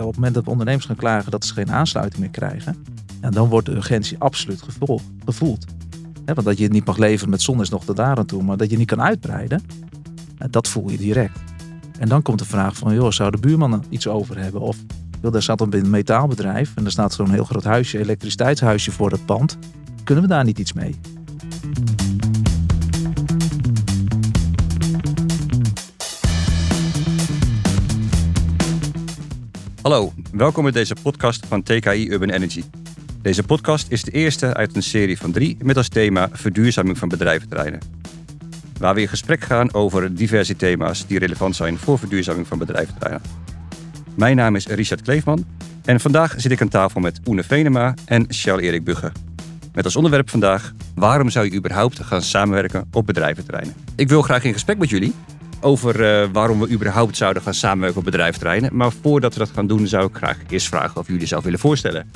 op het moment dat ondernemers gaan klagen dat ze geen aansluiting meer krijgen, dan wordt de urgentie absoluut gevoel, gevoeld. Want dat je het niet mag leveren met zon is nog tot daar aan toe, maar dat je niet kan uitbreiden, dat voel je direct. En dan komt de vraag van, joh, zou de buurman iets over hebben? Of joh, daar staat een metaalbedrijf en er staat zo'n heel groot huisje, elektriciteitshuisje voor dat pand. Kunnen we daar niet iets mee? Hallo, welkom bij deze podcast van TKI Urban Energy. Deze podcast is de eerste uit een serie van drie met als thema verduurzaming van bedrijventerreinen. Waar we in gesprek gaan over diverse thema's die relevant zijn voor verduurzaming van bedrijventerreinen. Mijn naam is Richard Kleefman en vandaag zit ik aan tafel met Oene Venema en Charles-Erik Bugge. Met als onderwerp vandaag, waarom zou je überhaupt gaan samenwerken op bedrijventerreinen? Ik wil graag in gesprek met jullie over uh, waarom we überhaupt zouden gaan samenwerken op bedrijventerreinen. Maar voordat we dat gaan doen, zou ik graag eerst vragen of jullie zelf willen voorstellen.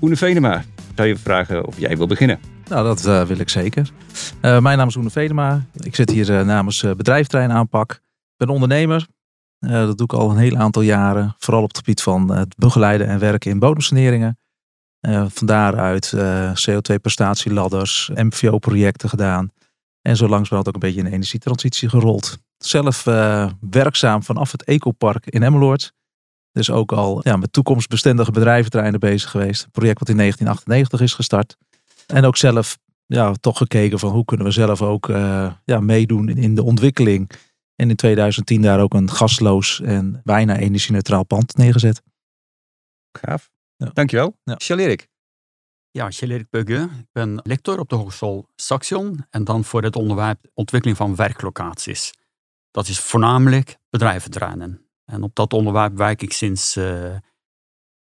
Oene Venema, zou je vragen of jij wil beginnen? Nou, dat uh, wil ik zeker. Uh, mijn naam is Oene Venema. Ik zit hier namens bedrijventerrein aanpak. Ik ben ondernemer. dat doe ik al een heel aantal jaren. Vooral op het gebied van het begeleiden en werken in bodemsaneringen. van daaruit CO2-prestatieladders, MVO-projecten gedaan. En zo langzamerhand ook een beetje in de energietransitie gerold. Zelf uh, werkzaam vanaf het Ecopark in Emmeloord. Dus ook al ja, met toekomstbestendige bedrijventerreinen bezig geweest. Een project wat in 1998 is gestart. En ook zelf ja, toch gekeken van hoe kunnen we zelf ook uh, ja, meedoen in de ontwikkeling. En in 2010 daar ook een gasloos en bijna energie-neutraal pand neergezet. Gaaf. Ja. Dankjewel. Ja. Charles-Erik. Ja, Bugge. Ik ben lector op de Hogeschool Saxion en dan voor het onderwerp ontwikkeling van werklocaties. Dat is voornamelijk bedrijventerreinen. En op dat onderwerp werk ik sinds uh,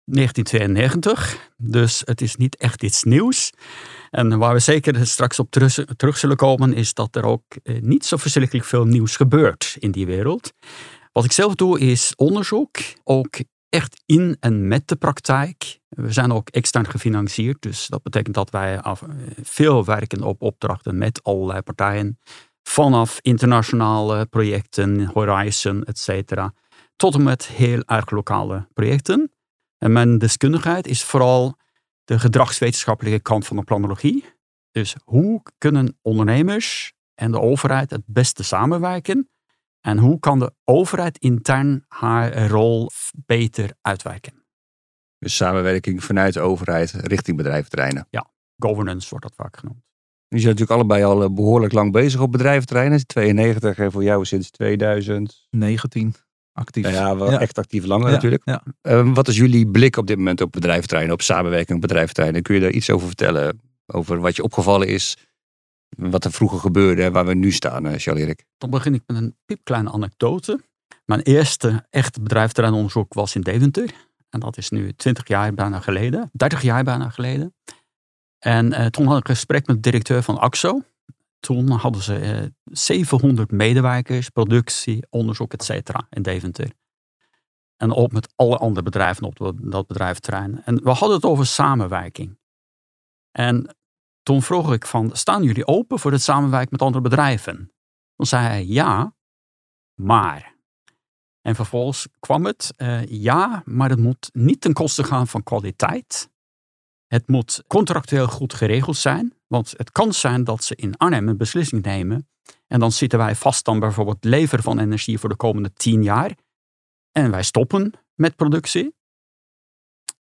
1992, dus het is niet echt iets nieuws. En waar we zeker straks op terug, zullen komen, is dat er ook uh, niet zo verschrikkelijk veel nieuws gebeurt in die wereld. Wat ik zelf doe is onderzoek, ook echt in en met de praktijk. We zijn ook extern gefinancierd, dus dat betekent dat wij veel werken op opdrachten met allerlei partijen. Vanaf internationale projecten, Horizon, etc. Tot en met heel erg lokale projecten. En mijn deskundigheid is vooral de gedragswetenschappelijke kant van de planologie. Dus hoe kunnen ondernemers en de overheid het beste samenwerken en hoe kan de overheid intern haar rol beter uitwerken? Dus samenwerking vanuit de overheid richting bedrijventerreinen. Ja, governance wordt dat vaak genoemd. Je zijn natuurlijk allebei al eh, behoorlijk lang bezig op bedrijventerreinen. 92 en voor jou sinds 2019 actief. Ja, wel echt actief langer natuurlijk. Ja. Uh, wat is jullie blik op dit moment op bedrijventerreinen, op samenwerking op bedrijventerreinen? Kun je daar iets over vertellen? Over wat je opgevallen is wat er vroeger gebeurde en waar we nu staan, uh, Charles-Erik? Dan begin ik met een piepkleine anekdote. Mijn eerste echte bedrijventerreinonderzoek was in Deventer. En dat is nu 20 jaar bijna geleden, 30 jaar bijna geleden. En uh, toen had ik een gesprek met de directeur van AXO. Toen hadden ze uh, eh, 700 medewerkers, productie, onderzoek, et cetera, in Deventer. En ook met alle andere bedrijven op dat bedrijventerrein. En we hadden het over samenwerking. En toen vroeg ik van, staan jullie open voor het samenwerken met andere bedrijven? Toen zei hij ja, maar. En vervolgens kwam het, uh, ja, maar het moet niet ten koste gaan van kwaliteit. Het moet contractueel goed geregeld zijn, want het kan zijn dat ze in Arnhem een beslissing nemen en dan zitten wij vast aan bijvoorbeeld leveren van energie voor de komende tien jaar en wij stoppen met productie.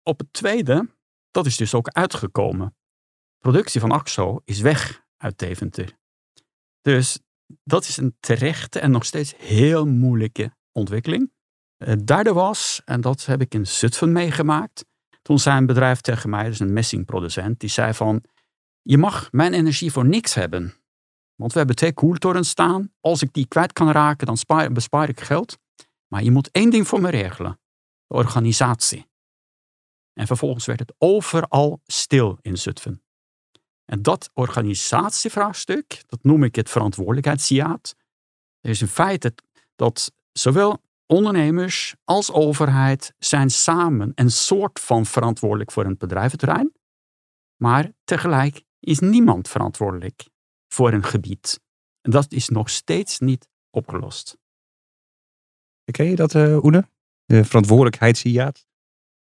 Op het tweede, dat is dus ook uitgekomen productie van AXO is weg uit Deventer. Dus dat is een terechte en nog steeds heel moeilijke ontwikkeling. Het derde was, en dat heb ik in Zutphen meegemaakt, toen zei een bedrijf tegen mij, dus een messingproducent, die zei van, je mag mijn energie voor niks hebben. Want we hebben twee koeltorens staan. Als ik die kwijt kan raken, dan spaar, bespaar ik geld. Maar je moet één ding voor me regelen. De organisatie. En vervolgens werd het overal stil in Zutphen. En dat organisatievraagstuk, dat noem ik het verantwoordelijkheidsjaat. Er is in feite dat zowel ondernemers als overheid zijn samen een soort van verantwoordelijk voor een bedrijventerrein. Maar tegelijk is niemand verantwoordelijk voor een gebied. En dat is nog steeds niet opgelost. Ken je dat, uh, Oene? de verantwoordelijkheidshiaat?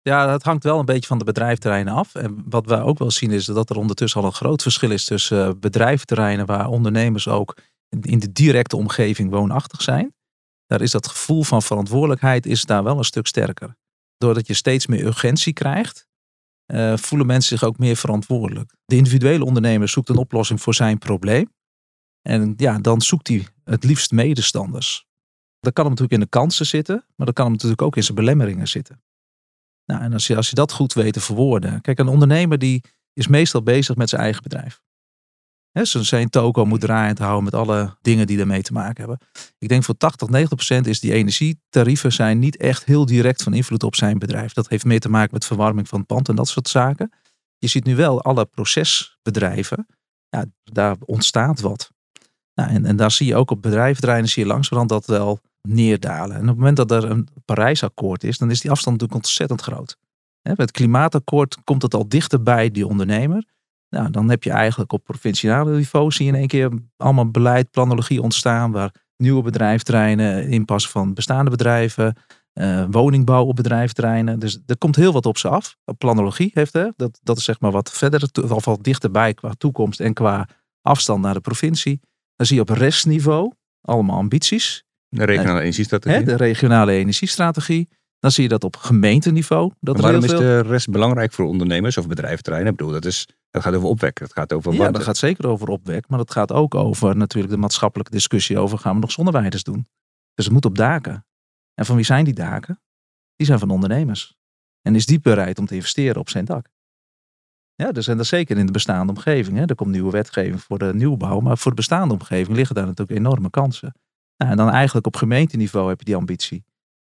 Ja, dat hangt wel een beetje van de bedrijfterreinen af. En wat we ook wel zien is dat er ondertussen al een groot verschil is tussen uh, bedrijfterreinen waar ondernemers ook in de directe omgeving woonachtig zijn. Daar is dat gevoel van verantwoordelijkheid is daar wel een stuk sterker. Doordat je steeds meer urgentie krijgt, uh, voelen mensen zich ook meer verantwoordelijk. De individuele ondernemer zoekt een oplossing voor zijn probleem. En ja, dan zoekt hij het liefst medestanders. Dat kan hem natuurlijk in de kansen zitten, maar dat kan hem natuurlijk ook in zijn belemmeringen zitten. Nou, en als je, als je dat goed weet te verwoorden. Kijk, een ondernemer die is meestal bezig met zijn eigen bedrijf. He, zijn toko moet draaiend houden met alle dingen die ermee te maken hebben. Ik denk voor 80, 90 procent is die energietarieven zijn niet echt heel direct van invloed op zijn bedrijf. Dat heeft meer te maken met verwarming van het pand en dat soort zaken. Je ziet nu wel alle procesbedrijven, ja, daar ontstaat wat. Nou, en, en daar zie je ook op bedrijventerreinen zie je langzamerhand dat wel neerdalen. En op het moment dat er een Parijsakkoord is, dan is die afstand natuurlijk ontzettend groot. Met het klimaatakkoord komt het al dichter bij die ondernemer. Nou, dan heb je eigenlijk op provinciale niveau zie je in één keer allemaal beleid, planologie ontstaan, waar nieuwe bedrijfterreinen inpassen van bestaande bedrijven, uh, woningbouw op bedrijfterreinen. Dus er komt heel wat op ze af. Planologie heeft hè, dat, dat is zeg maar wat verder, wat dichterbij qua toekomst en qua afstand naar de provincie. Dan zie je op restniveau allemaal ambities. De regionale energiestrategie. Hè, de regionale energiestrategie. Dan zie je dat op gemeenteniveau. Dat waarom is de rest belangrijk voor ondernemers of bedrijventerreinen? Ik bedoel, dat, is, dat gaat over opwek. Dat gaat over Ja, dat gaat zeker over opwek. Maar dat gaat ook over natuurlijk de maatschappelijke discussie over gaan we nog zonneweiders doen. Dus het moet op daken. En van wie zijn die daken? Die zijn van ondernemers. En is die bereid om te investeren op zijn dak? Ja, dus en dat zeker in de bestaande omgeving. Hè. Er komt nieuwe wetgeving voor de nieuwbouw. Maar voor de bestaande omgeving liggen daar natuurlijk enorme kansen. Nou, en dan eigenlijk op gemeenteniveau heb je die ambitie.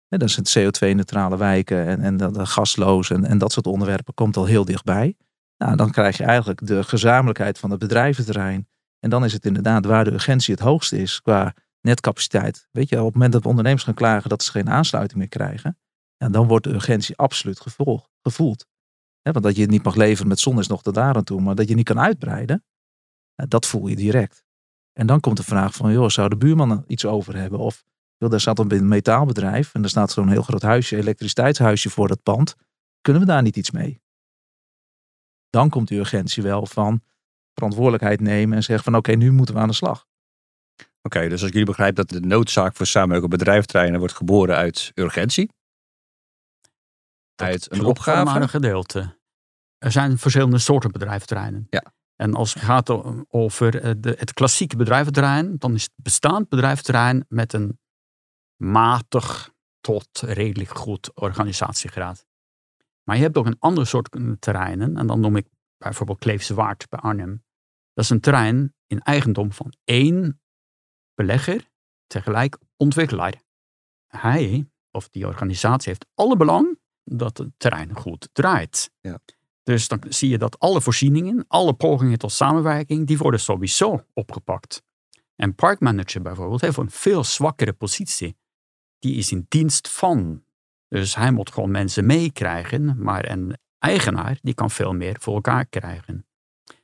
Ja, dat zijn CO2-neutrale wijken en, en de, gasloos en, en dat soort onderwerpen komt al heel dichtbij. Nou, dan krijg je eigenlijk de gezamenlijkheid van het bedrijventerrein. En dan is het inderdaad waar de urgentie het hoogste is qua netcapaciteit. Weet je, op het moment dat ondernemers gaan klagen dat ze geen aansluiting meer krijgen, ja, dan wordt de urgentie absoluut gevoeld. Want dat je het niet mag leveren met zon is nog tot daar aan toe, maar dat je niet kan uitbreiden, dat voel je direct. En dan komt de vraag van, joh, zou de buurman iets over hebben? Of joh, daar staat een metaalbedrijf en er staat zo'n heel groot huisje, elektriciteitshuisje voor dat pand. Kunnen we daar niet iets mee? Dan komt die urgentie wel van verantwoordelijkheid nemen en zeggen van oké, nu moeten we aan de slag. Oké, dus als jullie begrijpen dat de noodzaak voor samenwerking op wordt geboren uit urgentie. Uit een opgave. Maar een gedeelte. Er zijn verschillende soorten bedrijftreinen. Ja. En als het gaat over eh, de, het klassieke bedrijventerrein, dan is het bestaand bedrijventerrein met een matig tot redelijk goed organisatiegraad. Maar je hebt ook een ander soort terreinen, en dan noem ik bijvoorbeeld Kleefse Waard bij Arnhem. Dat is een terrein in eigendom van één belegger, tegelijk ontwikkelaar. Hij of die organisatie heeft alle belang dat het terrein goed draait. Ja. Dus dan zie je dat alle voorzieningen, alle pogingen tot samenwerking, die worden sowieso opgepakt. En parkmanager bijvoorbeeld heeft een veel zwakkere positie. Die is in dienst van. Dus hij moet gewoon mensen meekrijgen, maar een eigenaar die kan veel meer voor elkaar krijgen.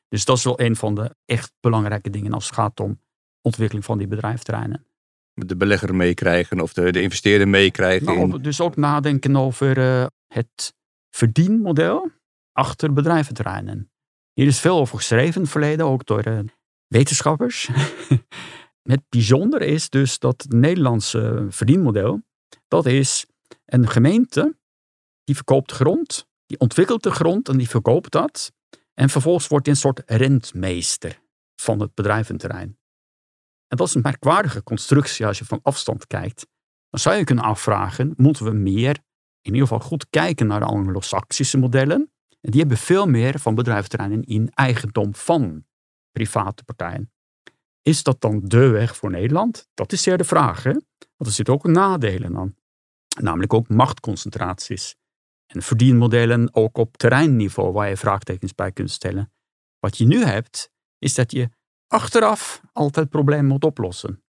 Dus dat is wel een van de echt belangrijke dingen als het gaat om ontwikkeling van die bedrijfterreinen. De belegger meekrijgen of de, de investeerder meekrijgen. Nou, dus ook nadenken over uh, het verdienmodel achter bedrijventerreinen. Hier is veel over geschreven in het verleden, ook door uh, wetenschappers. het bijzondere is dus dat het Nederlandse verdienmodel, dat is een gemeente die verkoopt grond, die ontwikkelt de grond en die verkoopt dat. En vervolgens wordt hij een soort rentmeester van het bedrijventerrein. En dat is een merkwaardige constructie als je van afstand kijkt. Dan zou je kunnen afvragen, moeten we meer, in ieder geval goed kijken naar de anglo-saxische modellen, en die hebben veel meer van bedrijventerreinen in eigendom van private partijen. Is dat dan de weg voor Nederland? Dat is zeer de vraag. Hè? Want er zitten ook nadelen aan. Namelijk ook machtconcentraties. En verdienmodellen ook op terreinniveau waar je vraagtekens bij kunt stellen. Wat je nu hebt, is dat je achteraf altijd problemen moet oplossen.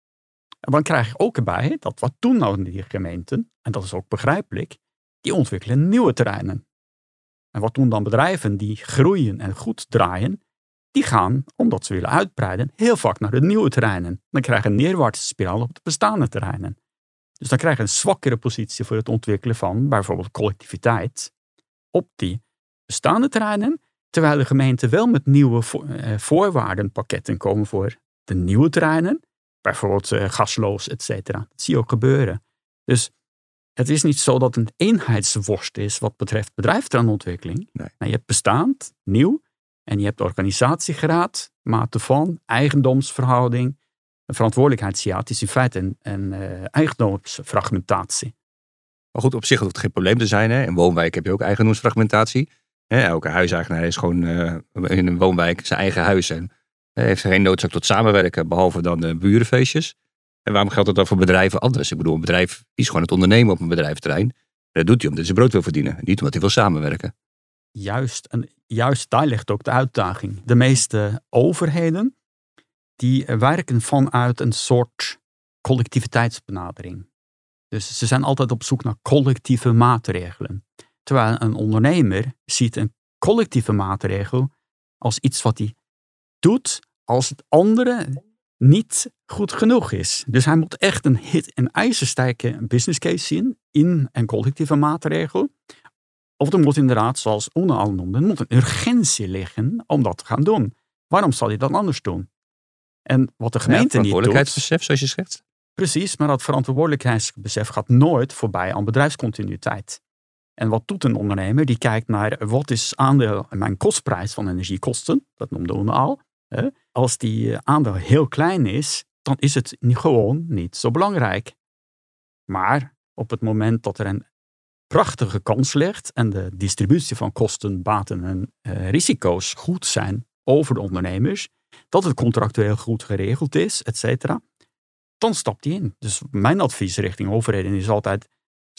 En dan krijg je ook erbij dat wat doen nou die gemeenten, en dat is ook begrijpelijk, die ontwikkelen nieuwe terreinen. En wat doen dan bedrijven die groeien en goed draaien? Die gaan, omdat ze willen uitbreiden, heel vaak naar de nieuwe terreinen. Dan krijg je een neerwaartse spiraal op de bestaande terreinen. Dus dan krijg je een zwakkere positie voor het ontwikkelen van bijvoorbeeld collectiviteit op die bestaande terreinen, terwijl de gemeente wel met nieuwe eh, voorwaardenpakketten komen voor de nieuwe terreinen, bijvoorbeeld eh, gasloos, et cetera. Dat zie je ook gebeuren. Dus het is niet zo dat het een eenheidsworst is wat betreft bedrijfsterreinontwikkeling. Nee. je hebt bestaand, nieuw, en je hebt organisatiegraad, mate van, eigendomsverhouding, verantwoordelijkheidsjaat is in feite een, een uh, eigendomsfragmentatie. Maar goed, op zich hoeft het geen probleem te zijn. Hè? In woonwijk heb je ook eigendomsfragmentatie. Hè? Elke huiseigenaar is gewoon uh, in een woonwijk zijn eigen huis en heeft geen noodzaak tot samenwerken, behalve dan de burenfeestjes. En waarom geldt dat dan voor bedrijven anders? Ik bedoel, een bedrijf is gewoon het ondernemen op een bedrijventerrein. Dat doet hij omdat hij zijn brood wil verdienen, niet omdat hij wil samenwerken. Juist, juist daar ligt ook de uitdaging. De meeste overheden die werken vanuit een soort collectiviteitsbenadering. Dus ze zijn altijd op zoek naar collectieve maatregelen. Terwijl een ondernemer ziet een collectieve maatregel als iets wat hij doet als het andere niet goed genoeg is. Dus hij moet echt een, hit, een ijzersterke business case zien in een collectieve maatregel. Of er moet inderdaad, zoals Oene al noemde, moet een urgentie liggen om dat te gaan doen. Waarom zal hij dat anders doen? En wat de gemeente ja, verantwoordelijkheidsbesef, zoals je zegt. Precies, maar dat verantwoordelijkheidsbesef gaat nooit voorbij aan bedrijfscontinuïteit. En wat doet een ondernemer? Die kijkt naar wat is aandeel mijn kostprijs van energiekosten. Dat noemde we al. Als die eh, aandeel heel klein is, dan is het gewoon niet zo belangrijk. Maar op het moment dat er een prachtige kans ligt en de distributie van kosten, baten en uh, risico's goed zijn over de ondernemers, dat het contractueel goed geregeld is, et cetera, dan stapt hij in. Dus mijn advies richting overheden is altijd,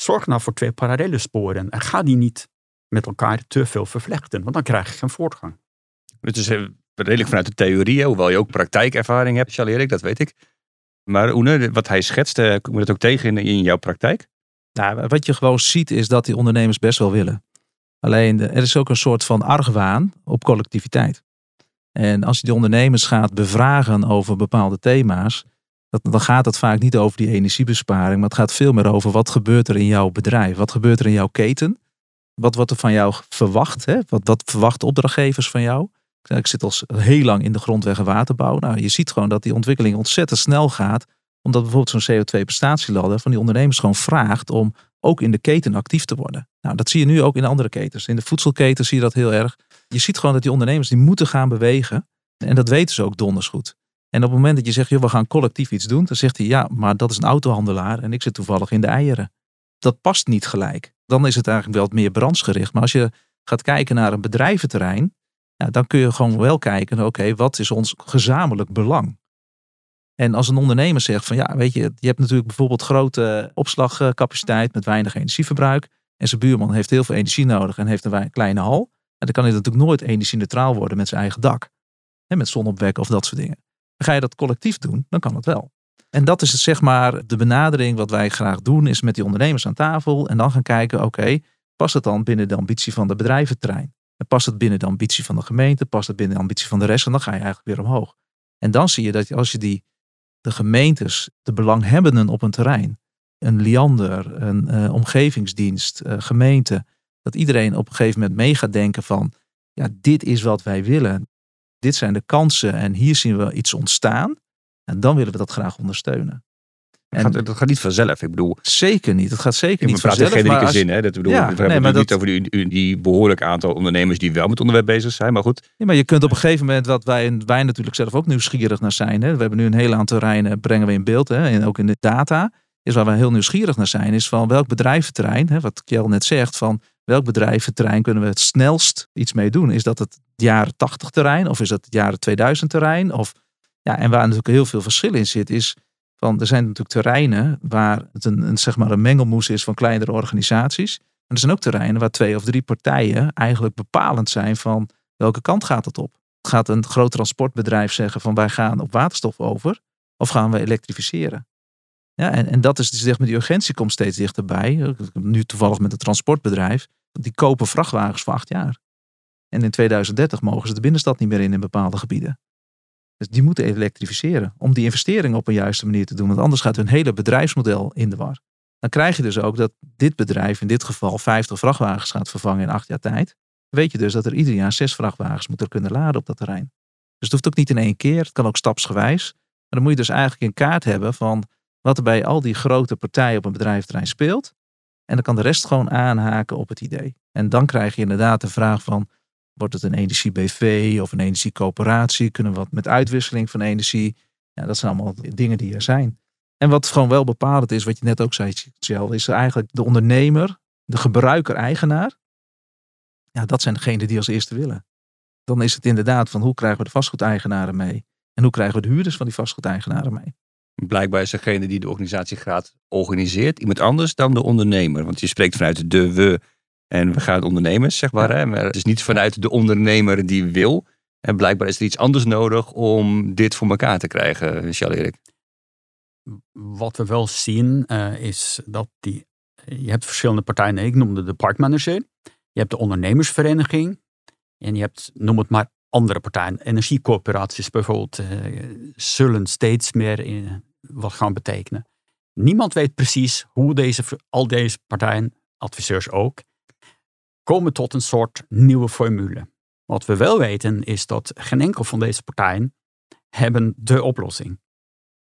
zorg nou voor twee parallele sporen en ga die niet met elkaar te veel vervlechten, want dan krijg je geen voortgang. Het is redelijk vanuit de theorie, hoewel je ook praktijkervaring hebt, Charles dat weet ik. Maar Oene, wat hij schetst, kom je dat ook tegen in, in jouw praktijk? Nou, wat je gewoon ziet is dat die ondernemers best wel willen. Alleen er is ook een soort van argwaan op collectiviteit. En als je de ondernemers gaat bevragen over bepaalde thema's, dan gaat het vaak niet over die energiebesparing, maar het gaat veel meer over wat gebeurt er in jouw bedrijf, wat gebeurt er in jouw keten, wat wordt er van jou verwacht, hè? Wat, wat verwachten opdrachtgevers van jou. Ik zit al heel lang in de grondweg- en waterbouw. Nou, je ziet gewoon dat die ontwikkeling ontzettend snel gaat, omdat bijvoorbeeld zo'n CO2-prestatieladder van die ondernemers gewoon vraagt om ook in de keten actief te worden. Nou, dat zie je nu ook in andere ketens. In de voedselketen zie je dat heel erg. Je ziet gewoon dat die ondernemers die moeten gaan bewegen. En dat weten ze ook donders goed. En op het moment dat je zegt, joh, we gaan collectief iets doen, dan zegt hij, ja, maar dat is een autohandelaar en ik zit toevallig in de eieren. Dat past niet gelijk. Dan is het eigenlijk wel meer brandsgericht. Maar als je gaat kijken naar een bedrijventerrein, dan kun je gewoon wel kijken, oké, wat is ons gezamenlijk belang? En als een ondernemer zegt van ja, weet je, je hebt natuurlijk bijvoorbeeld grote opslagcapaciteit met weinig energieverbruik. En zijn buurman heeft heel veel energie nodig en heeft een kleine hal. En dan kan hij natuurlijk nooit energie-neutraal worden met zijn eigen dak. En met zonopwek of dat soort dingen. Ga je dat collectief doen, dan kan het wel. En dat is zeg maar de benadering wat wij graag doen, is met die ondernemers aan tafel en dan gaan kijken, oké, past het dan binnen de ambitie van de bedrijventrein? En past het binnen de ambitie van de gemeente? Past het binnen de ambitie van de rest? En dan ga je eigenlijk weer omhoog. En dan zie je dat als je die, de gemeentes, de belanghebbenden op een terrein, een liander, een uh, omgevingsdienst, uh, gemeente, dat iedereen op een gegeven moment mee gaat denken van, ja, dit is wat wij willen dit zijn de kansen en hier zien we iets ontstaan. En dan willen we dat graag ondersteunen. En dat gaat niet vanzelf. Ik bedoel, zeker niet. Het gaat zeker niet vanzelf. In geen zin. Hè? Dat bedoel, ja, we hebben het niet over die, die, behoorlijk aantal ondernemers die wel met onderwerp bezig zijn. Maar goed. Ja, maar je kunt op een gegeven moment, wat wij, wij natuurlijk zelf ook nieuwsgierig naar zijn. Hè? We hebben nu een heel aantal terreinen, brengen we in beeld. Hè? En ook in de data. Is waar we heel nieuwsgierig naar zijn. Is van welk bedrijventerrein, hè, wat Kjell net zegt. Van welk bedrijventerrein kunnen we het snelst iets mee doen? Is dat het jaren 80 terrein of is dat het jaren 2000 terrein? Of, ja, en waar natuurlijk heel veel verschil in zit, is van er zijn natuurlijk terreinen waar het een, een, zeg maar een mengelmoes is van kleinere organisaties. En er zijn ook terreinen waar twee of drie partijen eigenlijk bepalend zijn van welke kant gaat het op. Gaat een groot transportbedrijf zeggen van wij gaan op waterstof over of gaan we elektrificeren? Ja, en, en dat is dus zeg die urgentie komt steeds dichterbij. Nu toevallig met het transportbedrijf. Die kopen vrachtwagens voor acht jaar. En in 2030 mogen ze de binnenstad niet meer in in bepaalde gebieden. Dus die moeten elektrificeren om die investering op een juiste manier te doen. Want anders gaat hun hele bedrijfsmodel in de war. dan krijg je dus ook dat dit bedrijf in dit geval 50 vrachtwagens gaat vervangen in acht jaar tijd. Weet je dus dat er ieder jaar zes vrachtwagens moeten kunnen laden op dat terrein. Dus het hoeft ook niet in één keer, het kan ook stapsgewijs. Maar dan moet je dus eigenlijk in kaart hebben van wat er bij al die grote partijen op een bedrijventerrein speelt. En dan kan de rest gewoon aanhaken op het idee. En dan krijg je inderdaad de vraag van, wordt het een energie-BV of een energiecoöperatie? Kunnen we wat met uitwisseling van energie? Ja, dat zijn allemaal dingen die er zijn. En wat gewoon wel bepalend is, wat je net ook zei, Chel, is eigenlijk de ondernemer, de gebruiker-eigenaar. Ja, dat zijn degenen die als eerste willen. Dan is het inderdaad van hoe krijgen we de vastgoedeigenaren mee? En hoe krijgen we de huurders van die vastgoedeigenaren mee? Blijkbaar is degene die de organisatiegraad organiseert iemand anders dan de ondernemer. Want je spreekt vanuit de we en we gaan ondernemers, zeg maar. Hè? Maar het is niet vanuit de ondernemer die wil. En blijkbaar is er iets anders nodig om dit voor elkaar te krijgen, Michel Erik. Wat we wel zien uh, is dat die, je hebt verschillende partijen. Ik noemde de parkmanager. Je hebt de ondernemersvereniging. En je hebt, noem het maar, andere partijen. Energiecoöperaties bijvoorbeeld uh, zullen steeds meer in, wat gaan betekenen. Niemand weet precies hoe deze, al deze partijen, adviseurs ook, komen tot een soort nieuwe formule. Wat we wel weten is dat geen enkel van deze partijen hebben de oplossing.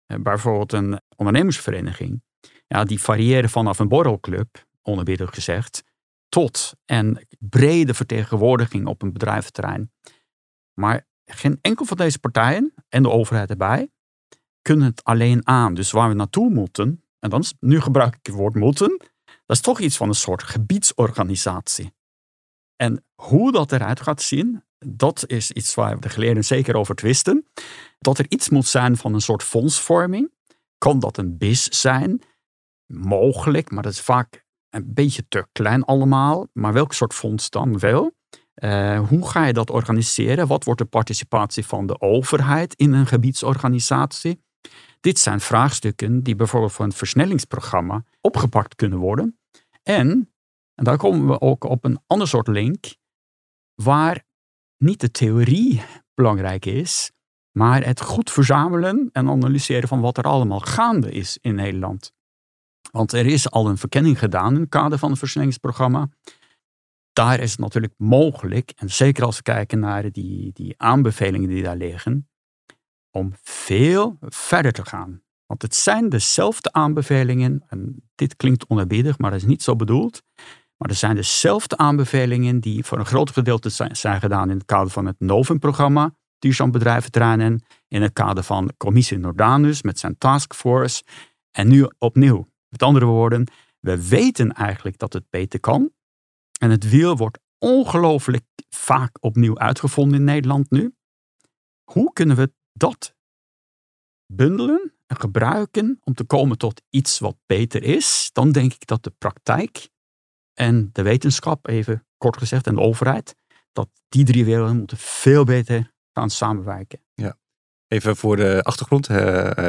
Uh, bijvoorbeeld een ondernemersvereniging, ja, die variëren vanaf een borrelclub, onerbiedig gezegd, tot een brede vertegenwoordiging op een bedrijventerrein. Maar geen enkel van deze partijen en de overheid erbij kunnen het alleen aan. Dus waar we naartoe moeten, en dan nu gebruik ik het woord moeten, dat is toch iets van een soort gebiedsorganisatie. En hoe dat eruit gaat zien, dat is iets waar de geleerden zeker over twisten. Dat er iets moet zijn van een soort fondsvorming. Kan dat een BIS zijn? Mogelijk, maar dat is vaak een beetje te klein allemaal. Maar welk soort fonds dan wel? Uh, hoe ga je dat organiseren? Wat wordt de participatie van de overheid in een gebiedsorganisatie? Dit zijn vraagstukken die bijvoorbeeld voor een versnellingsprogramma opgepakt kunnen worden. En, en daar komen we ook op een ander soort link, waar niet de theorie belangrijk is, maar het goed verzamelen en analyseren van wat er allemaal gaande is in Nederland. Want er is al een verkenning gedaan in het kader van het versnellingsprogramma. Daar is het natuurlijk mogelijk, en zeker als we kijken naar die, die aanbevelingen die daar liggen, om veel verder te gaan. Want het zijn dezelfde aanbevelingen, en dit klinkt onerbiedig, maar dat is niet zo bedoeld. Maar er zijn dezelfde aanbevelingen die voor een groot gedeelte zijn, gedaan in het kader van het Novum-programma, Duurzaam Bedrijventerreinen, in het kader van Commissie Nordanus met zijn taskforce. En nu opnieuw. Met andere woorden, we weten eigenlijk dat het beter kan. En het wiel wordt ongelooflijk vaak opnieuw uitgevonden in Nederland nu. Hoe kunnen we dat bundelen en gebruiken om te komen tot iets wat beter is? Dan denk ik dat de praktijk en de wetenschap, even kort gezegd, en de overheid, dat die drie werelden moeten veel beter gaan samenwerken. Ja. Even voor de achtergrond. Uh,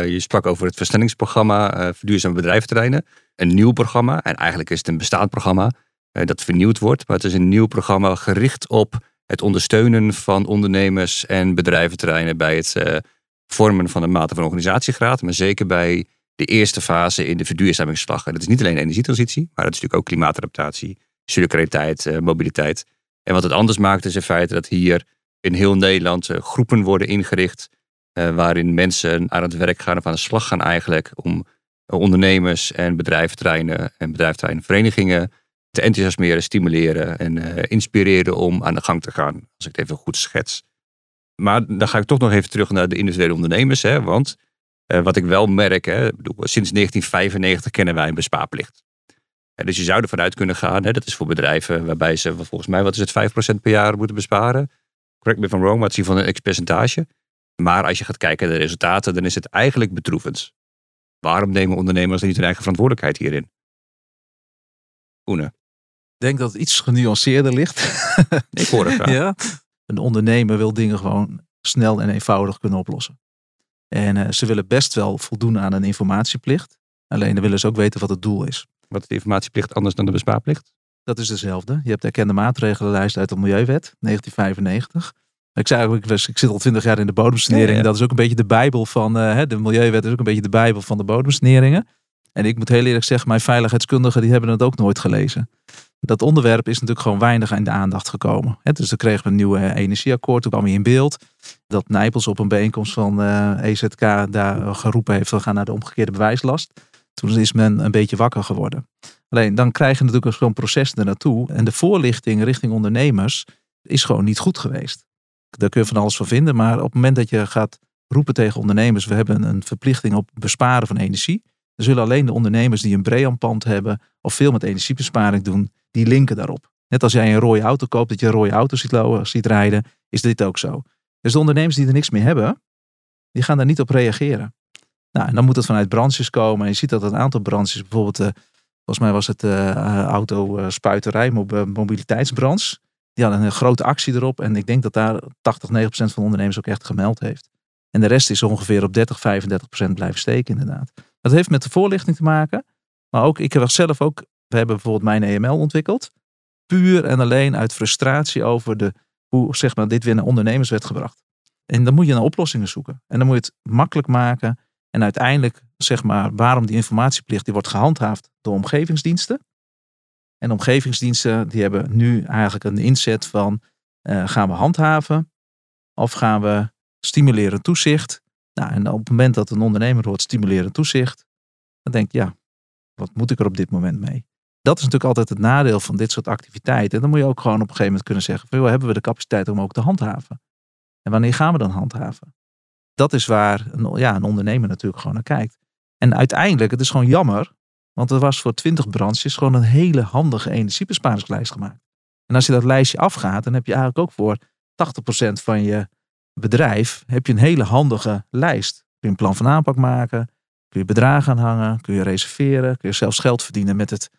je sprak over het versnellingsprogramma uh, Verduurzame Bedrijventerreinen. Een nieuw programma. En eigenlijk is het een bestaand programma dat vernieuwd wordt. Maar het is een nieuw programma gericht op het ondersteunen van ondernemers en bedrijventerreinen bij het vormen van een mate van organisatiegraad. Maar zeker bij de eerste fase in de verduurzamingsslag. En dat is niet alleen energietransitie, maar dat is natuurlijk ook klimaatadaptatie, circulariteit, mobiliteit. En wat het anders maakt is in feite dat hier in heel Nederland groepen worden ingericht uh, waarin mensen aan het werk gaan of aan de slag gaan eigenlijk om ondernemers en bedrijventerreinen en bedrijventerreinverenigingen te enthousiasmeren, stimuleren en inspireren om aan de gang te gaan. Als ik het even goed schets. Maar dan ga ik toch nog even terug naar de individuele ondernemers. Hè, want wat ik wel merk, hè, bedoel, sinds 1995 kennen wij een bespaarplicht. dus je zou ervan uit kunnen gaan, hè, dat is voor bedrijven waarbij ze volgens mij, wat is het, 5% per jaar moeten besparen. Correct me if I'm wrong, maar het is van een x-percentage. Maar als je gaat kijken naar de resultaten, dan is het eigenlijk bedroevend. Waarom nemen ondernemers niet hun eigen verantwoordelijkheid hierin? Oene. Ik denk dat het iets genuanceerder ligt. Ik hoor het graag. Ja? Een ondernemer wil dingen gewoon snel en eenvoudig kunnen oplossen. En uh, ze willen best wel voldoen aan een informatieplicht. Alleen dan willen ze ook weten wat het doel is. Wat is de informatieplicht anders dan de bespaarplicht? Dat is dezelfde. Je hebt de erkende maatregelenlijst uit de Milieuwet 1995. Ik zei eigenlijk, ik zit al twintig jaar in de bodemsanering. Dat is ook een beetje de bijbel van, uh, de Milieuwet is ook een beetje de bijbel van de bodemsaneringen. En ik moet heel eerlijk zeggen, mijn veiligheidskundigen die hebben het ook nooit gelezen. Dat onderwerp is natuurlijk gewoon weinig in de aandacht gekomen. dus dan kregen we een nieuwe energieakkoord, toen kwam hij in beeld. Dat Nijpels op een bijeenkomst van EZK daar geroepen heeft, we gaan naar de omgekeerde bewijslast. Toen is men een beetje wakker geworden. Alleen dan krijg je natuurlijk zo'n proces ernaartoe. En de voorlichting richting ondernemers is gewoon niet goed geweest. Daar kun je van alles van vinden. Maar op het moment dat je gaat roepen tegen ondernemers, we hebben een verplichting op besparen van energie. Dan zullen alleen de ondernemers die een Breampand hebben of veel met energiebesparing doen, die linken daarop. Net als jij een rode auto koopt, dat je een rode auto ziet, ziet rijden, is dit ook zo. Dus de ondernemers die er niks meer hebben, die gaan daar niet op reageren. Nou, en dan moet het vanuit branches komen. En je ziet dat een aantal branches, bijvoorbeeld, uh, volgens mij was het uh, autospuiterij, mobiliteitsbranche. Die hadden een grote actie erop. En ik denk dat daar 80, 90 procent van de ondernemers ook echt gemeld heeft. En de rest is ongeveer op 30, 35 procent blijven steken inderdaad. Dat heeft met de voorlichting te maken. Maar ook, ik heb zelf ook, we hebben bijvoorbeeld mijn EML ontwikkeld. Puur en alleen uit frustratie over de, hoe zeg maar, dit weer naar ondernemers werd gebracht. En dan moet je naar oplossingen zoeken. En dan moet je het makkelijk maken. En uiteindelijk, zeg maar, waarom die informatieplicht, die wordt gehandhaafd door omgevingsdiensten. En omgevingsdiensten, die hebben nu eigenlijk een inzet van, uh, gaan we handhaven of gaan we stimuleren toezicht? Nou, en op het moment dat een ondernemer hoort stimuleren toezicht, dan denk je, ja, wat moet ik er op dit moment mee? Dat is natuurlijk altijd het nadeel van dit soort activiteiten. En dan moet je ook gewoon op een gegeven moment kunnen zeggen, van, hebben we de capaciteit om ook te handhaven? En wanneer gaan we dan handhaven? Dat is waar een, ja, een ondernemer natuurlijk gewoon naar kijkt. En uiteindelijk, het is gewoon jammer, want er was voor 20 branches gewoon een hele handige energiebesparingslijst gemaakt. En als je dat lijstje afgaat, dan heb je eigenlijk ook voor 80% van je bedrijf heb je een hele handige lijst. Kun je een plan van aanpak maken, kun je bedragen aanhangen, kun je reserveren, kun je zelfs geld verdienen met het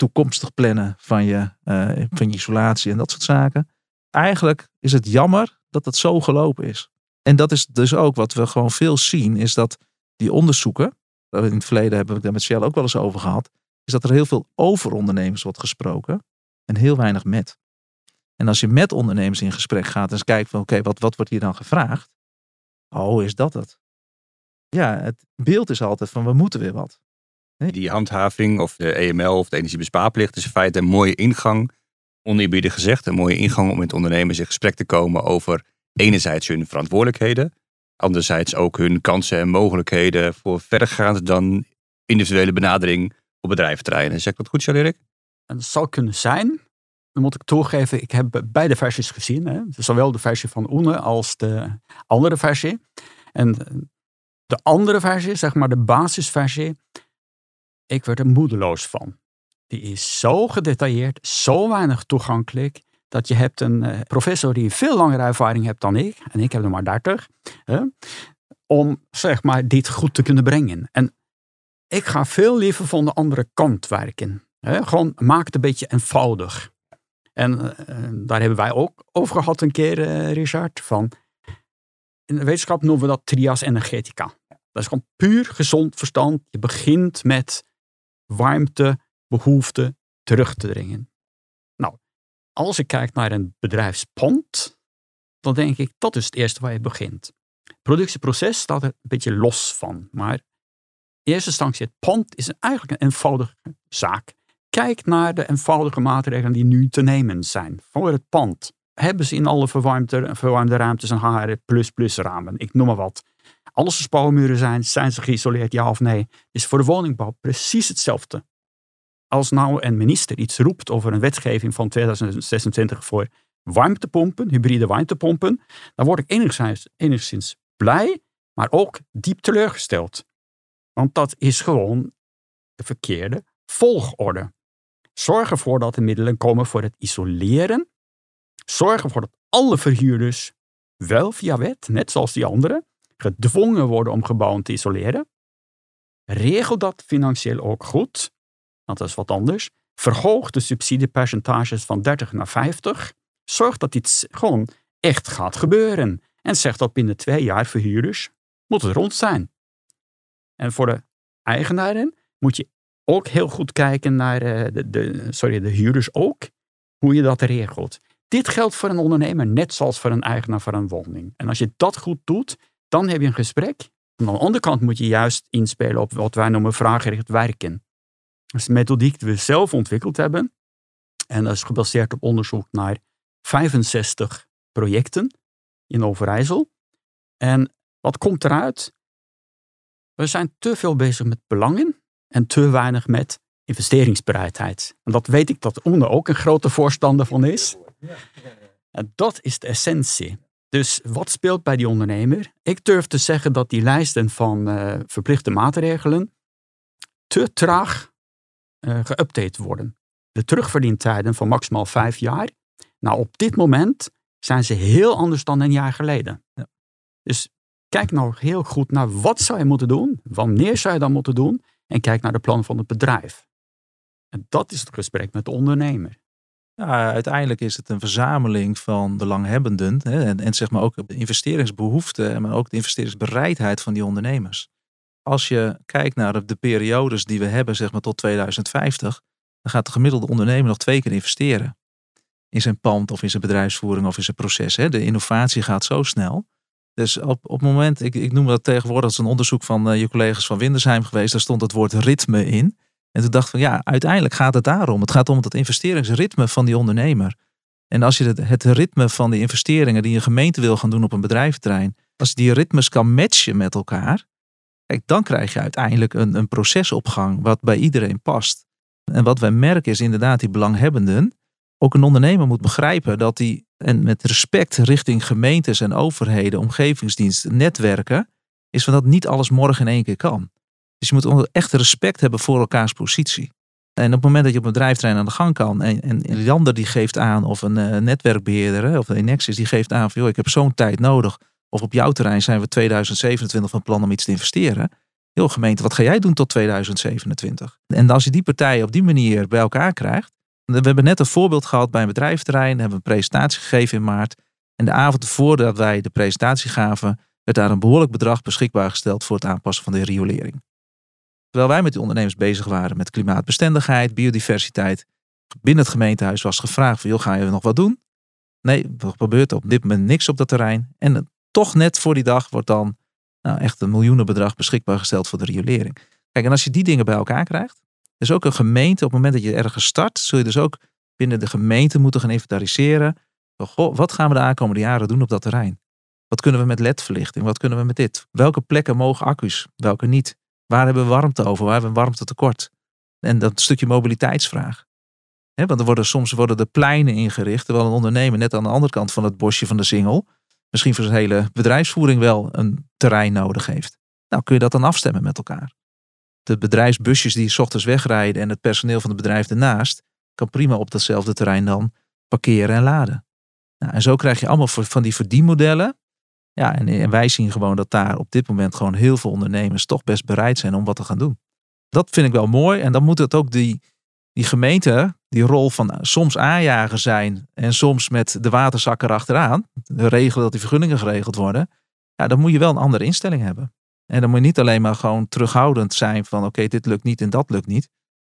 toekomstig plannen van je, uh, van je isolatie en dat soort zaken. Eigenlijk is het jammer dat het zo gelopen is. En dat is dus ook wat we gewoon veel zien, is dat die onderzoeken, in het verleden hebben we daar met Shell ook wel eens over gehad, is dat er heel veel over ondernemers wordt gesproken en heel weinig met. En als je met ondernemers in gesprek gaat en kijkt van oké, wat, wat wordt hier dan gevraagd? Oh, is dat het? Ja, het beeld is altijd van we moeten weer wat. Die handhaving of de EML of de energiebespaarplicht is in feite een mooie ingang, oneerbiedig gezegd, een mooie ingang om met ondernemers in gesprek te komen over enerzijds hun verantwoordelijkheden, anderzijds ook hun kansen en mogelijkheden voor verdergaand dan individuele benadering op bedrijventerreinen. Zeg ik dat goed, Jan-Erik? Dat zou kunnen zijn. Dan moet ik toegeven, ik heb beide versies gezien. Hè. Zowel de versie van Oene als de andere versie. En de andere versie, zeg maar de basisversie, ik werd er moedeloos van. Die is zo gedetailleerd, zo weinig toegankelijk dat je hebt een uh, professor die veel langere ervaring hebt dan ik, en ik heb er maar 30, hè, om zeg maar dit goed te kunnen brengen. En ik ga veel liever van de andere kant werken. Hè. Gewoon maak het een beetje eenvoudig. En uh, daar hebben wij ook over gehad een keer, uh, Richard, van in de wetenschap noemen we dat trias energetica. Dat is gewoon puur gezond verstand. Je begint met warmte, behoefte terug te dringen als ik kijk naar een bedrijfspand, dan denk ik dat is het eerste waar je begint. Productieproces staat er een beetje los van, maar eerste instantie het pand is eigenlijk een eenvoudige zaak. Kijk naar de eenvoudige maatregelen die nu te nemen zijn voor het pand. Hebben ze in alle verwarmde, verwarmde ruimtes een HR++ ramen? Ik noem maar wat. Alles de spouwmuren zijn, zijn ze geïsoleerd, ja of nee? Is voor de woningbouw precies hetzelfde als nou een minister iets roept over een wetgeving van 2026 voor warmtepompen, hybride warmtepompen, dan word ik enigszins, enigszins blij, maar ook diep teleurgesteld. Want dat is gewoon de verkeerde volgorde. Zorg ervoor dat er middelen komen voor het isoleren. Zorg ervoor dat alle verhuurders wel via wet, net zoals die anderen, gedwongen worden om gebouwen te isoleren. Regel dat financieel ook goed dat is wat anders. Verhoog de subsidiepercentages van 30 naar 50. Zorg dat dit gewoon echt gaat gebeuren. En zeg dat binnen twee jaar verhuurders moet het rond zijn. En voor de eigenaren moet je ook heel goed kijken naar eh, de, de, sorry, de huurders ook, hoe je dat regelt. Dit geldt voor een ondernemer net zoals voor een eigenaar van een woning. En als je dat goed doet, dan heb je een gesprek aan de andere kant moet je juist inspelen op wat wij noemen vraaggericht werken. Dat is een methodiek die we zelf ontwikkeld hebben. En dat is gebaseerd op onderzoek naar 65 projecten in Overijssel. En wat komt eruit? We zijn te veel bezig met belangen en te weinig met investeringsbereidheid. En dat weet ik dat Oene ook een grote voorstander van is. En dat is de essentie. Dus wat speelt bij die ondernemer? Ik durf te zeggen dat die lijsten van uh, verplichte maatregelen te traag uh, geüpdate worden. De terugverdientijden van maximaal vijf jaar. Nou, op dit moment zijn ze heel anders dan een jaar geleden. Ja. Dus kijk nou heel goed naar wat zou je moeten doen, wanneer zou je dat moeten doen en kijk naar de plan van het bedrijf. En dat is het gesprek met de ondernemer. Uiteindelijk is het een verzameling van belanghebbenden hè, en, en zeg maar ook de investeringsbehoeften, maar ook de investeringsbereidheid van die ondernemers. Als je kijkt naar de periodes die we hebben, zeg maar tot 2050, dan gaat de gemiddelde ondernemer nog twee keer investeren. In zijn pand of in zijn bedrijfsvoering of in zijn proces. Hè. De innovatie gaat zo snel. Dus op, op het moment, ik, ik noem dat tegenwoordig, dat is een onderzoek van uh, je collega's van Windersheim geweest, daar stond het woord ritme in. En toen dacht ik van ja, uiteindelijk gaat het daarom. Het gaat om het investeringsritme van die ondernemer. En als je het, het ritme van de investeringen die een gemeente wil gaan doen op een bedrijventerrein, als je die ritmes kan matchen met elkaar, kijk, dan krijg je uiteindelijk een, een procesopgang wat bij iedereen past. En wat wij merken is inderdaad die belanghebbenden. Ook een ondernemer moet begrijpen dat die, en met respect richting gemeentes en overheden, omgevingsdiensten, netwerken, is van dat niet alles morgen in één keer kan. Dus je moet echt respect hebben voor elkaars positie. En op het moment dat je op een bedrijfterrein aan de gang kan en, en een ander die geeft aan, of een uh, netwerkbeheerder of een Nexus die geeft aan van joh, ik heb zo'n tijd nodig. Of op jouw terrein zijn we 2027 van plan om iets te investeren. Heel gemeente, wat ga jij doen tot 2027? En als je die partijen op die manier bij elkaar krijgt. We hebben net een voorbeeld gehad bij een bedrijfterrein. Hebben we een presentatie gegeven in maart. En de avond voordat wij de presentatie gaven, werd daar een behoorlijk bedrag beschikbaar gesteld voor het aanpassen van de riolering. Terwijl wij met die ondernemers bezig waren met klimaatbestendigheid, biodiversiteit. Binnen het gemeentehuis was gevraagd van, ga je nog wat doen? Nee, er gebeurt op dit moment niks op dat terrein. En toch net voor die dag wordt dan nou, echt een miljoenenbedrag beschikbaar gesteld voor de riolering. Kijk, en als je die dingen bij elkaar krijgt, is ook een gemeente, op het moment dat je ergens start, zul je dus ook binnen de gemeente moeten gaan inventariseren. Wat gaan we de aankomende jaren doen op dat terrein? Wat kunnen we met LED-verlichting? Wat kunnen we met dit? Welke plekken mogen accu's? Welke niet? Waar hebben we warmte over? Waar hebben we warmte tekort? En dat stukje mobiliteitsvraag. want er worden, soms worden de pleinen ingericht, terwijl een ondernemer net aan de andere kant van het bosje van de singel misschien voor zijn hele bedrijfsvoering wel een terrein nodig heeft. Nou, kun je dat dan afstemmen met elkaar? De bedrijfsbusjes die s ochtends wegrijden en het personeel van het bedrijf ernaast, kan prima op datzelfde terrein dan parkeren en laden. Nou, en zo krijg je allemaal van die verdienmodellen ja, en, wij zien gewoon dat daar op dit moment gewoon heel veel ondernemers toch best bereid zijn om wat te gaan doen. Dat vind ik wel mooi. En dan moet het ook die, die gemeente, die rol van soms aanjager zijn en soms met de waterzak erachteraan, regelen dat die vergunningen geregeld worden. Ja, dan moet je wel een andere instelling hebben. En dan moet je niet alleen maar gewoon terughoudend zijn van oké, dit lukt niet en dat lukt niet.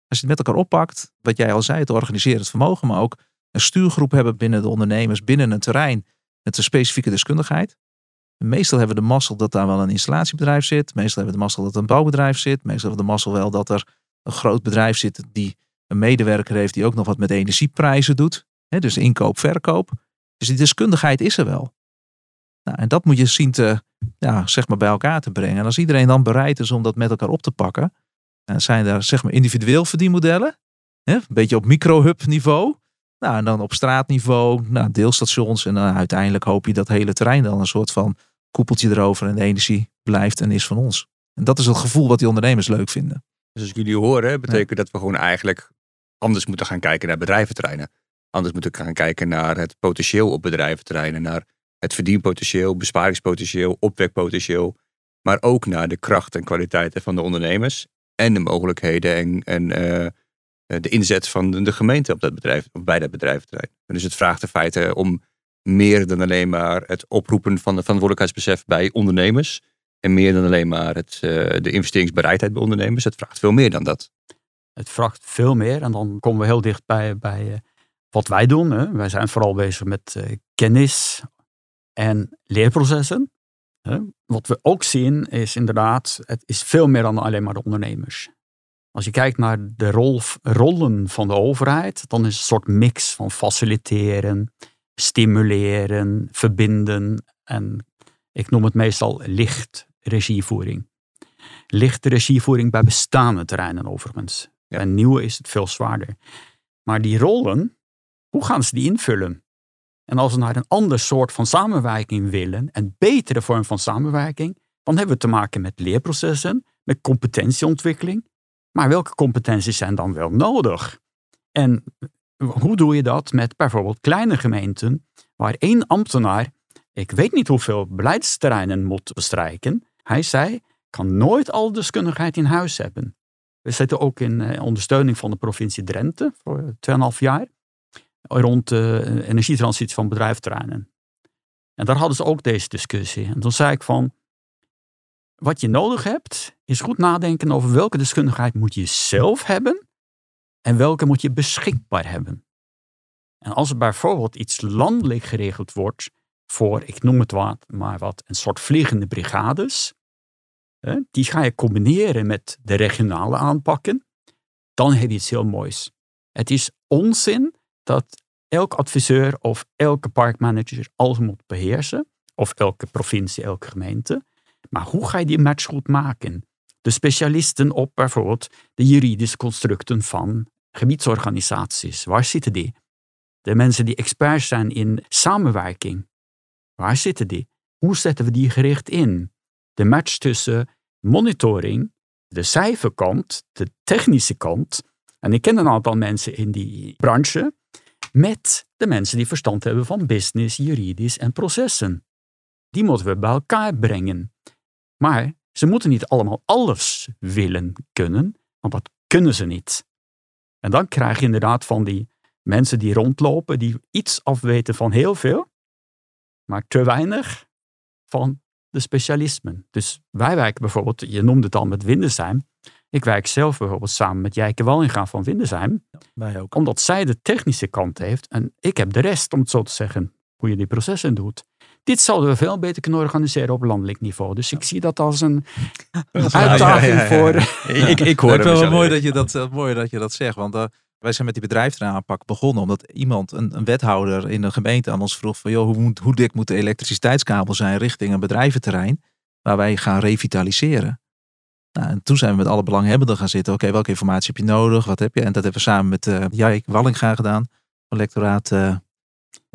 Als je het met elkaar oppakt, wat jij al zei, het organiseren, het vermogen, maar ook een stuurgroep hebben binnen de ondernemers, binnen een terrein met een specifieke deskundigheid. Meestal hebben we de mazzel dat daar wel een installatiebedrijf zit. Meestal hebben we de mazzel dat er een bouwbedrijf zit. Meestal hebben we de mazzel wel dat er een groot bedrijf zit die een medewerker heeft die ook nog wat met energieprijzen doet. dus inkoop, verkoop. Dus die deskundigheid is er wel. Nou, en dat moet je zien te, ja, zeg maar bij elkaar te brengen. En als iedereen dan bereid is om dat met elkaar op te pakken, dan zijn er zeg maar individueel verdienmodellen. een beetje op micro-hub niveau. Nou, en dan op straatniveau, nou, deelstations. En dan uiteindelijk hoop je dat hele terrein dan een soort van koepeltje erover. En de energie blijft en is van ons. En dat is het gevoel wat die ondernemers leuk vinden. Dus als jullie horen, betekent dat we gewoon eigenlijk anders moeten gaan kijken naar bedrijventerreinen. Anders moeten gaan kijken naar het potentieel op bedrijventerreinen. Naar het verdienpotentieel, besparingspotentieel, opwekpotentieel. Maar ook naar de kracht en kwaliteiten van de ondernemers. En de mogelijkheden en, en uh, eh, de inzet van de gemeente op dat bedrijf, of bij dat. Dus het vraagt in feite om meer dan alleen maar het oproepen van de verantwoordelijkheidsbesef bij ondernemers. En meer dan alleen maar het, uh, de investeringsbereidheid bij ondernemers. Het vraagt veel meer dan dat. Het vraagt veel meer en dan komen we heel dicht bij, bij uh, wat wij doen. Hè. Wij zijn vooral bezig met kennis en leerprocessen. Wat we ook zien is inderdaad, het is veel meer dan alleen maar de ondernemers. Als je kijkt naar de rol, rollen van de overheid, dan is het een soort mix van faciliteren, stimuleren, verbinden en ik noem het meestal licht regievoering. Lichte regievoering bij bestaande terreinen overigens. Ja. Bij nieuwe is het veel zwaarder. Maar die rollen, hoe gaan ze die invullen? En als we naar een ander soort van samenwerking willen, een betere vorm van samenwerking, dan hebben we te maken met leerprocessen, met competentieontwikkeling. Maar welke competenties zijn dan wel nodig? En hoe doe je dat met bijvoorbeeld kleine gemeenten, waar één ambtenaar, ik weet niet hoeveel beleidsterreinen moet bestrijken. Hij zei, kan nooit al deskundigheid in huis hebben. We zitten ook in eh, ondersteuning van de provincie Drenthe voor 2,5 jaar rond de energietransitie van bedrijfterreinen. En daar hadden ze ook deze discussie. En toen zei ik van, wat je nodig hebt, is goed nadenken over welke deskundigheid moet je zelf hebben en welke moet je beschikbaar hebben. En als er bijvoorbeeld iets landelijk geregeld wordt voor, ik noem het wat, maar wat, een soort vliegende brigades, die ga je combineren met de regionale aanpakken, dan heb je iets heel moois. Het is onzin dat elk adviseur of elke parkmanager alles moet beheersen, of elke provincie, elke gemeente. Maar hoe ga je die match goed maken? De specialisten op bijvoorbeeld de juridische constructen van gebiedsorganisaties, waar zitten die? De mensen die experts zijn in samenwerking, waar zitten die? Hoe zetten we die gericht in? De match tussen monitoring, de cijferkant, de technische kant. En ik ken een aantal mensen in die branche met de mensen die verstand hebben van business, juridisch en processen. Die moeten we bij elkaar brengen. Maar ze moeten niet allemaal alles willen kunnen, want dat kunnen ze niet. En dan krijg je inderdaad van die mensen die rondlopen, die iets afweten van heel veel, maar te weinig van de specialismen. Dus wij werken bijvoorbeeld, je noemde het al met Windesheim, ik werk zelf bijvoorbeeld samen met Jijke Wallinga van Windesheim. wij ook. Omdat zij de technische kant heeft en ik heb de rest, om het zo te zeggen, hoe je die processen doet. Dit zouden we veel beter kunnen organiseren op landelijk niveau. Dus ik zie dat als een uitdaging voor. ik, ik hoor het wel mooi dat, je dat, mooi dat je dat zegt. Want uh, wij zijn met die bedrijfsaanpak begonnen. Omdat iemand, een, een, wethouder in een gemeente aan ons vroeg van joh, hoe, moet, hoe dik moet de elektriciteitskabel zijn richting een bedrijventerrein waar wij gaan revitaliseren. Nou, en toen zijn we met alle belanghebbenden gaan zitten. Oké, welke informatie heb je nodig? Wat heb je? En dat hebben we samen met uh, Jijk Wallinga gedaan. Van lectoraat uh,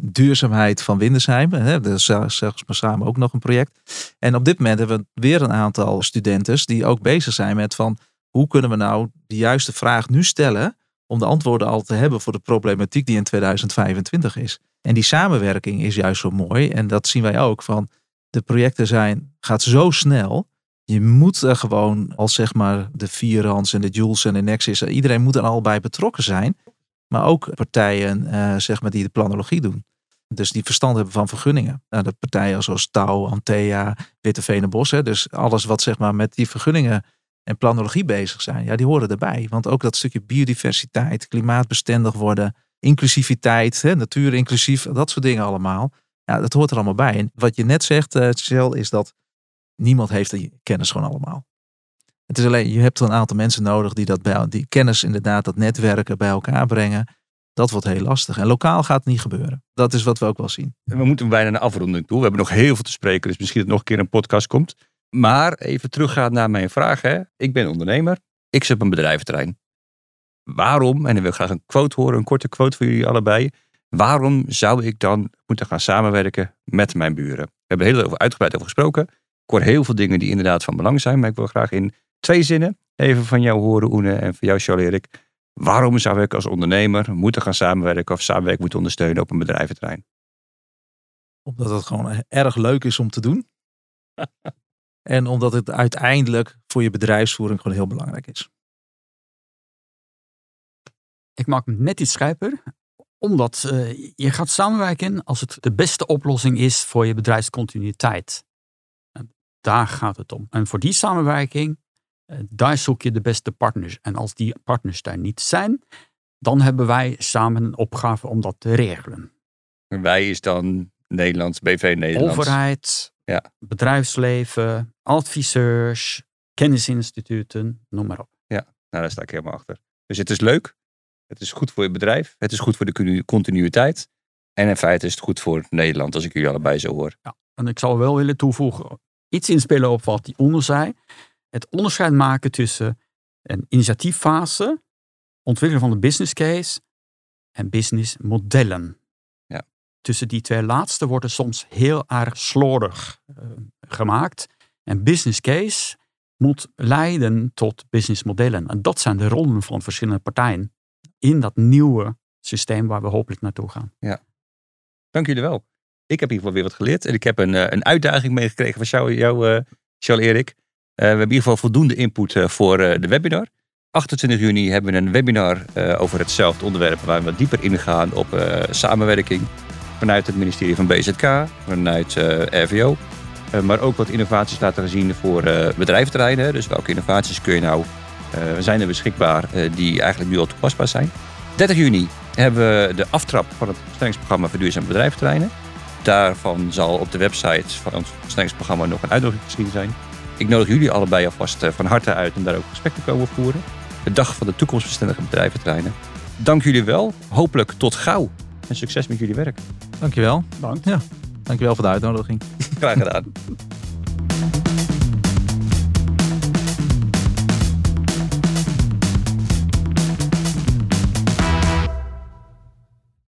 Duurzaamheid van Windesheim. Hè, dus zelfs maar samen ook nog een project. En op dit moment hebben we weer een aantal studenten die ook bezig zijn met van... Hoe kunnen we nou de juiste vraag nu stellen om de antwoorden al te hebben voor de problematiek die in 2025 is. En die samenwerking is juist zo mooi. En dat zien wij ook van de projecten zijn, gaat zo snel je moet er gewoon als zeg maar de Vierans en de Jules en de Nexus, iedereen moet er al bij betrokken zijn. Maar ook partijen uh, zeg maar die de planologie doen. Dus die verstand hebben van vergunningen. Nou, de partijen zoals Touw, Antea, Witte. Hè, dus alles wat zeg maar met die vergunningen en planologie bezig zijn. Ja, die horen erbij. Want ook dat stukje biodiversiteit, klimaatbestendig worden, inclusiviteit, hè, natuur inclusief, dat soort dingen allemaal. Ja, dat hoort er allemaal bij. En wat je net zegt, uh, is dat Niemand heeft die kennis gewoon allemaal. Het is alleen, je hebt een aantal mensen nodig die dat bij, die kennis inderdaad, dat netwerken bij elkaar brengen. Dat wordt heel lastig. En lokaal gaat het niet gebeuren. Dat is wat we ook wel zien. We moeten bijna naar afronding toe. We hebben nog heel veel te spreken, dus misschien dat nog een keer een podcast komt. Maar even teruggaan naar mijn vraag. Hè. Ik ben ondernemer. Ik zit op een bedrijventerrein. Waarom, en ik wil graag een quote horen, een korte quote voor jullie allebei. Waarom zou ik dan moeten gaan samenwerken met mijn buren? We hebben heel uitgebreid over gesproken. Ik hoor heel veel dingen die inderdaad van belang zijn. Maar ik wil graag in twee zinnen even van jou horen, Oene, en van jou, Charles-Erik. Waarom zou ik als ondernemer moeten gaan samenwerken of samenwerken moeten ondersteunen op een bedrijventerrein? Omdat het gewoon erg leuk is om te doen. en omdat het uiteindelijk voor je bedrijfsvoering gewoon heel belangrijk is. Ik maak me net iets scherper omdat uh, je gaat samenwerken als het de beste oplossing is voor je bedrijfscontinuïteit. Daar gaat het om. En voor die samenwerking, eh, daar zoek je de beste partners. En als die partners daar niet zijn, dan hebben wij samen een opgave om dat te regelen. Wij is dan Nederlands, BV Nederlands. Overheid, Ja. bedrijfsleven, adviseurs, kennisinstituten, noem maar op. Nou, daar sta ik helemaal achter. Dus het is leuk. Het is goed voor je bedrijf. Het is goed voor de continu- continuïteit. En in feite is het goed voor Nederland, als ik jullie allebei zo hoor. En ik zou wel willen toevoegen, iets inspelen op wat die onder zei. Het onderscheid maken tussen een initiatieffase, ontwikkelen van de business case en businessmodellen. Ja. Tussen die twee laatste worden soms heel erg slordig eh, gemaakt. En business case moet leiden tot businessmodellen. En dat zijn de rollen van verschillende partijen in dat nieuwe systeem waar we hopelijk naartoe gaan. Dank jullie wel. Ik heb in ieder geval weer wat geleerd. En ik heb een, eh, een uitdaging meegekregen van jou, jou eh, Charles Erik. Eh, we hebben in ieder geval voldoende input eh, voor eh, de webinar. 28 juni hebben we een webinar over hetzelfde onderwerp. Waar we wat dieper ingaan op samenwerking. Vanuit het ministerie van BZK, vanuit RVO. Maar ook wat innovaties laten zien voor bedrijventerreinen. Dus welke innovaties kun je nou, zijn er beschikbaar die eigenlijk nu al toepasbaar zijn. 30 juni hebben we de aftrap van het versnellingsprogramma voor duurzame bedrijventerreinen. Daarvan zal op de website van ons versnellingsprogramma nog een uitnodiging verschenen zijn. Ik nodig jullie allebei alvast eh, van harte uit om daar ook gesprek te komen voeren. De dag van de toekomstbestendige bedrijventerreinen. Dank jullie wel. Hopelijk tot gauw. En succes met jullie werk. Dankjewel. Dank. Dankjewel voor de uitnodiging. Graag gedaan.